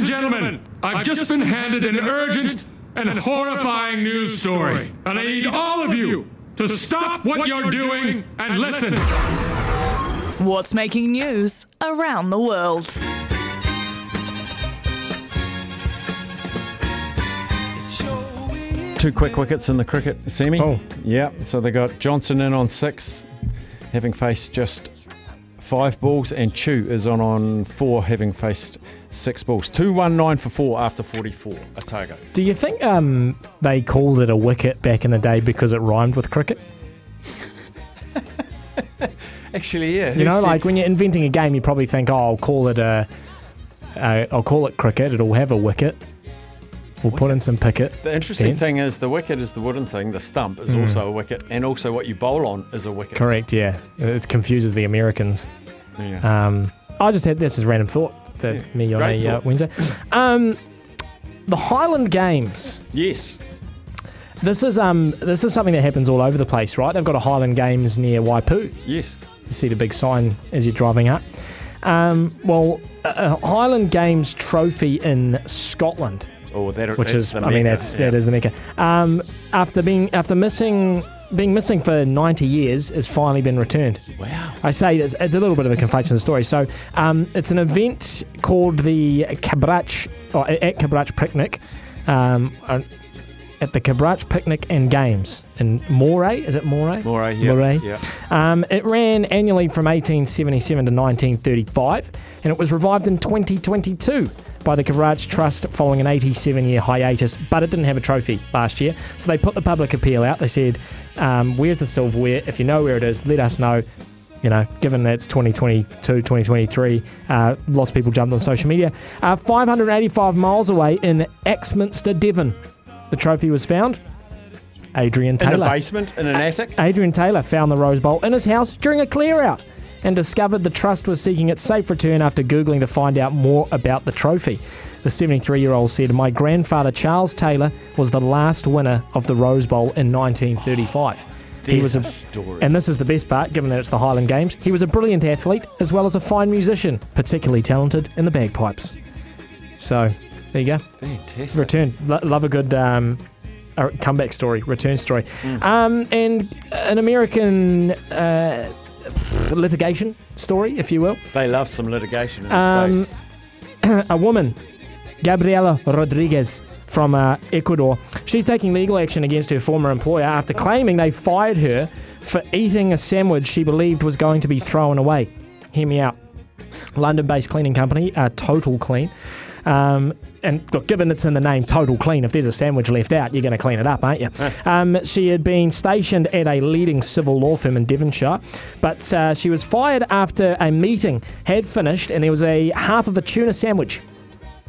Ladies and gentlemen, I've just been handed an urgent and horrifying news story, and I need all of you to stop what you're doing and listen. What's making news around the world? Two quick wickets in the cricket semi. Oh. Yeah, so they got Johnson in on six, having faced just five balls, and Chu is on on four, having faced six balls. 219 for four after 44, Otago. Do you think um, they called it a wicket back in the day because it rhymed with cricket? Actually, yeah. You know, like when you're inventing a game, you probably think, "Oh, I'll call it a, uh, I'll call it cricket. It'll have a wicket. We'll put in some picket." The interesting fence." thing is the wicket is the wooden thing, the stump is Mm. also a wicket, and also what you bowl on is a wicket. Correct. Yeah, it confuses the Americans. Yeah. Um, I just had this as random thought for Yeah, me on great a uh. Wednesday. Um, the Highland Games. yes. This is um this is something that happens all over the place, right? They've got a Highland Games near Waipu. Yes. You see the big sign as you're driving up. Um, well, a, Highland Games trophy in Scotland, Oh, that which is the I mean that's yeah. that is the mecca. Um, after being after missing being missing for 90 years, has finally been returned. Wow. I say it's, it's a little bit of a conflation of the story. So um, it's an event called the Cabrach or at Cabrach Picnic. Um, at the Cabrach Picnic and Games in Moray. Is it Moray? Moray, yeah. Moray. Yeah. Um, it ran annually from 1877 to 1935, and it was revived in 2022 by the Cabrach Trust following an 87 year hiatus, but it didn't have a trophy last year. So they put the public appeal out. They said, um, Where's the silverware? If you know where it is, let us know. You know, given that it's 2022, 2023, uh, lots of people jumped on social media. Uh, 585 miles away in Axminster, Devon, the trophy was found. Adrian Taylor. In the basement, in an attic. Adrian Taylor found the Rose Bowl in his house during a clear out and discovered the trust was seeking its safe return after Googling to find out more about the trophy. The 73 year old said, My grandfather Charles Taylor was the last winner of the Rose Bowl in 1935. he was a, a story. and this is the best part, given that it's the Highland Games. He was a brilliant athlete as well as a fine musician, particularly talented in the bagpipes. So, there you go Fantastic. return. Lo- love a good um, a comeback story, return story, um, and an American uh, litigation story, if you will. They love some litigation in the Um, States. a woman, Gabriela Rodriguez from uh, Ecuador, she's taking legal action against her former employer after claiming they fired her for eating a sandwich she believed was going to be thrown away. Hear me out. London-based cleaning company, uh, Total Clean. Um, and look, given it's in the name Total Clean, if there's a sandwich left out, you're going to clean it up, aren't you? Um, she had been stationed at a leading civil law firm in Devonshire, but uh, she was fired after a meeting had finished and there was a half of a tuna sandwich,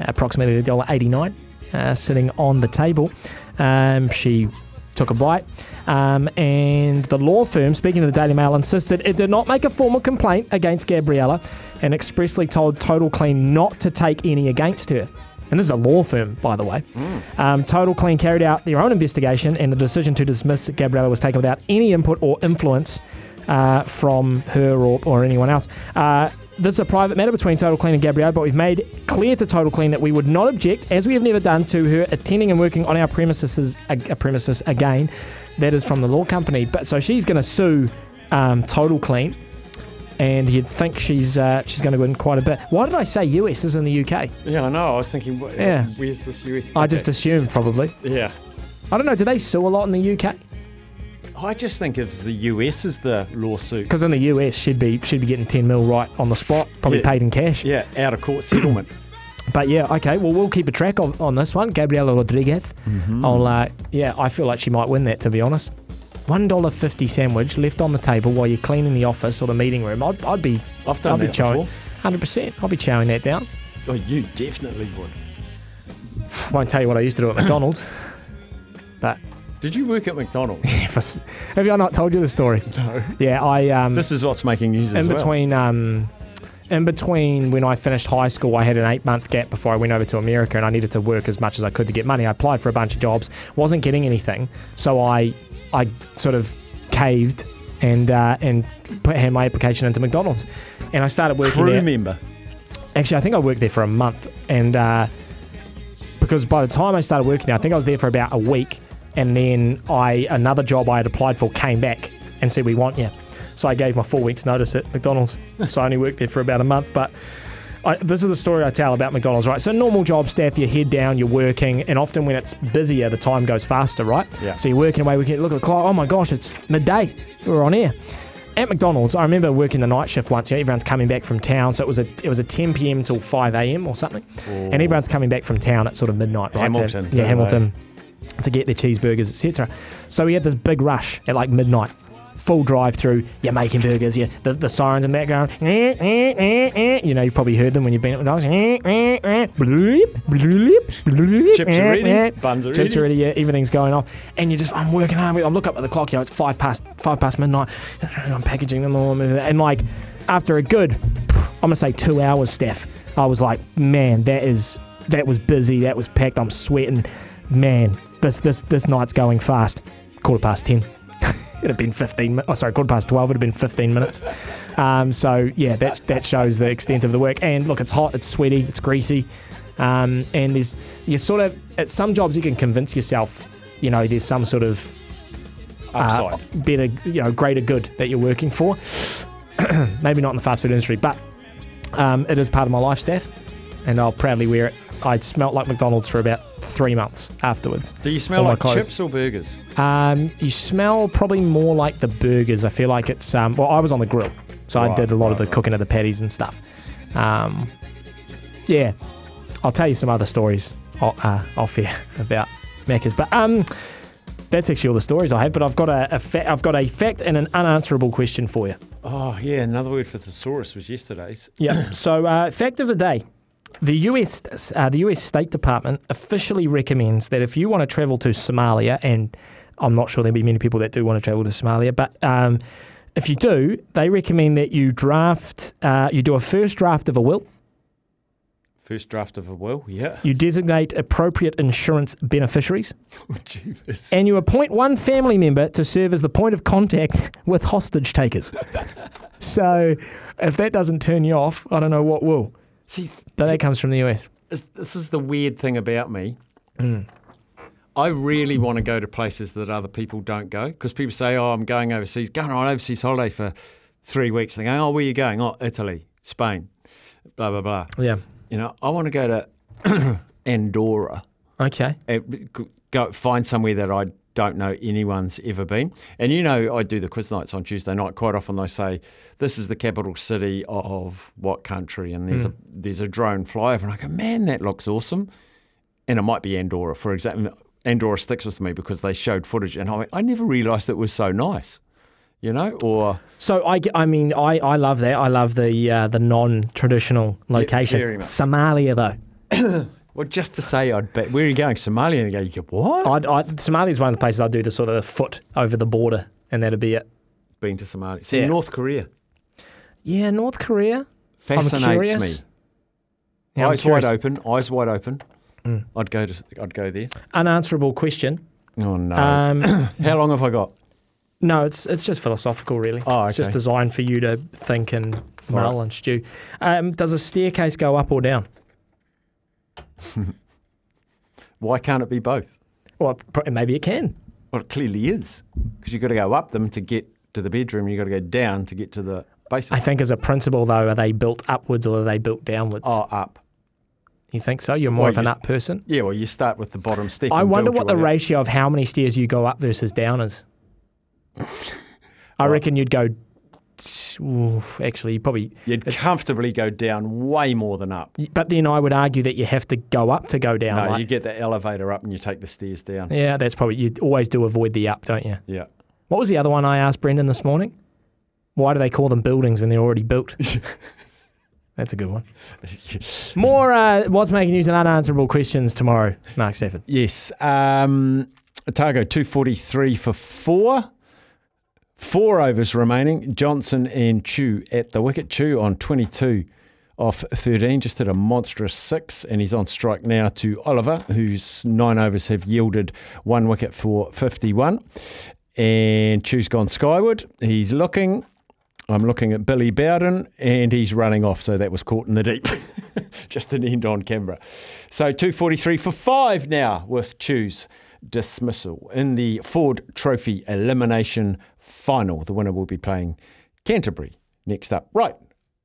approximately $1.89, uh, sitting on the table. Um, she took a bite. Um, and the law firm, speaking to the Daily Mail, insisted it did not make a formal complaint against Gabriella and expressly told Total Clean not to take any against her. And this is a law firm, by the way. Um, Total Clean carried out their own investigation, and the decision to dismiss Gabriella was taken without any input or influence uh, from her or, or anyone else. Uh, this is a private matter between Total Clean and Gabrielle, but we've made clear to Total Clean that we would not object, as we have never done, to her attending and working on our premises, a, a premises again. That is from the law company. But so she's going to sue um, Total Clean, and you'd think she's uh, she's going to win quite a bit. Why did I say US is in the UK? yeah, I know. I was thinking, wh- Yeah. where's this US? I just assumed probably. yeah. I don't know. Do they sue a lot in the UK? I just think of the US as the lawsuit. Because in the US, she'd be she'd be getting ten mil right on the spot, probably Yeah. paid in cash. Yeah, out of court settlement. But yeah, okay. Well, we'll keep a track of, on this one, Gabriela Rodriguez. I'll, uh, yeah, I feel like she might win that. To be honest, one dollar fifty sandwich left on the table while you're cleaning the office or the meeting room. I'd, I'd be, I've done I'd be that chowing, before. hundred percent. I'll be chowing that down. Oh, you definitely would. I won't tell you what I used to do at McDonald's. but Did you work at McDonald's? have I not told you the story? no. Yeah, I um, This is what's making news as in well. between um, in between when I finished high school, I had an eight month gap before I went over to America, and I needed to work as much as I could to get money. I applied for a bunch of jobs, wasn't getting anything, so I I sort of caved and uh, and put had my application into McDonald's, and I started working Crew there. member. Actually, I think I worked there for a month, and uh, because by the time I started working there, I think I was there for about a week, and then I another job I had applied for came back and said we want you, so I gave my four weeks notice at McDonald's. so I only worked there for about a month, but. I, this is the story I tell about McDonald's, right? So normal job staff, you head down, you're working, and often when it's busier, the time goes faster, right? Yeah. So you're working away, we can look at the clock. Oh my gosh, it's midday. We're on air at McDonald's, I remember working the night shift once. You know, everyone's coming back from town, so it was a it was a 10 p.m. till 5 a.m. or something, and everyone's coming back from town at sort of midnight, right? to- Hamilton, yeah, too, Hamilton, to get their cheeseburgers, etc. So we had this big rush at like midnight. Full drive through, you're making burgers, yeah. The, the sirens in the background, eh eh, eh, eh, eh, you know, you've probably heard them when you've been at McDonald's. Eh, bloop, bloop, bloop, Chips are ready, buns are ready. Chips are ready, yeah, everything's going off. And you just, I'm working hard. I look up at the clock, you know, it's five past five past midnight. I'm packaging them all. And like, after a good, I'm going to say two hours, Steph, I was like, man, that is, that was busy. That was packed. I'm sweating. Man, this, this, this night's going fast. Quarter past 10. It'd have been 15. Oh, sorry, quarter past 12. It'd have been 15 minutes. Um, so, yeah, that, that shows the extent of the work. And look, it's hot, it's sweaty, it's greasy. Um, and there's, you sort of, at some jobs, you can convince yourself, you know, there's some sort of uh, better, you know, greater good that you're working for. Maybe not in the fast food industry, but um, it is part of my life, Steph, and I'll proudly wear it. I smelt like McDonald's for about three months afterwards. Do you smell like clothes. chips or burgers? Um, you smell probably more like the burgers. I feel like it's um, well, I was on the grill, so I Right, did a lot of right, the right. cooking of the patties and stuff. Um, yeah, I'll tell you some other stories o- uh, off here about Macca's, but um, that's actually all the stories I have. But I've got a, a fa- I've got a fact and an unanswerable question for you. Oh, yeah. Another word for thesaurus was yesterday's. Yeah. so, uh, fact of the day: the US, uh, the US State Department officially recommends that if you want to travel to Somalia, and I'm not sure there'll be many people that do want to travel to Somalia, but um, if you do, they recommend that you draft, uh, you do a first draft of a will, First draft of a will, yeah. you designate appropriate insurance beneficiaries, Jeebus. and you appoint one family member to serve as the point of contact with hostage takers. so, if that doesn't turn you off, I don't know what will. See, But that comes from the US. this, is the weird thing about me. Mm. I really want to go to places that other people don't go because people say, "Oh, I'm going overseas, going on an overseas holiday for three weeks." They go, "Oh, where are you going? Oh, Italy, Spain, blah blah blah." Yeah. You know, I want to go to Andorra, Okay. and go find somewhere that I don't know anyone's ever been. And you know, I do the quiz nights on Tuesday night. Quite often they say, "This is the capital city of what country?" And there's a there's a drone flyover, and I go, "Man, that looks awesome." And it might be Andorra, for example. Andorra sticks with me because they showed footage, and I went, I never realised it was so nice. You know, or So I, I mean, I, I love that. I love the uh, the non-traditional locations. much. Somalia, though, well, just to say, I'd bet where are you going? Somalia? And you go, you go, what? I'd, I, Somalia is one of the places I'd do the sort of foot over the border, and that'd be it. Been to Somalia? See, Yeah. North Korea Yeah, North Korea. fascinates me. Yeah, eyes. Mm. wide open, eyes wide open. I'd go to, I'd go there. Unanswerable question. Oh no! Um, How long have I got? no, it's it's just philosophical, really. Oh, It's just designed for you to think and mull and stew. Um, does a staircase go up or down? Why can't it be both? Well, maybe it can. Well, it clearly is because you've got to go up them to get to the bedroom. You've got to go down to get to the basement. I think as a principle, though, are they built upwards or are they built downwards? Oh, up. You think so? You're more Well, of an you- up person. Yeah, well, you start with the bottom step. I wonder what the ratio of how many stairs you go up versus down is. I reckon you'd go. Oof, actually, you probably. You'd comfortably go down way more than up. But then I would argue that you have to go up to go down. No, like- you get the elevator up and you take the stairs down. yeah, that's probably. You always do avoid the up, don't you? Yeah. What was the other one I asked Brendan this morning? Why do they call them buildings when they're already built? That's a good one. More uh, what's making news and unanswerable questions tomorrow, Mark Stafford. Yes. Um, Otago, 243 for four. Four overs remaining. Johnson and Chu at the wicket. Chu on 22 off 13, just hit a monstrous six, and he's on strike now to Oliver, whose nine overs have yielded one wicket for 51. And Chu's gone skyward. He's looking. I'm looking at Billy Bowden, and he's running off, so that was caught in the deep. just an end on Canberra. So 243 for five now with Chu's dismissal in the Ford Trophy elimination final. The winner will be playing Canterbury next up. Right,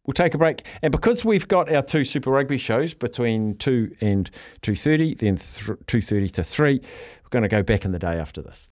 we'll take a break, and because we've got our two Super Rugby shows between two and two thirty, then th- two thirty to three, we're going to go back in the day after this.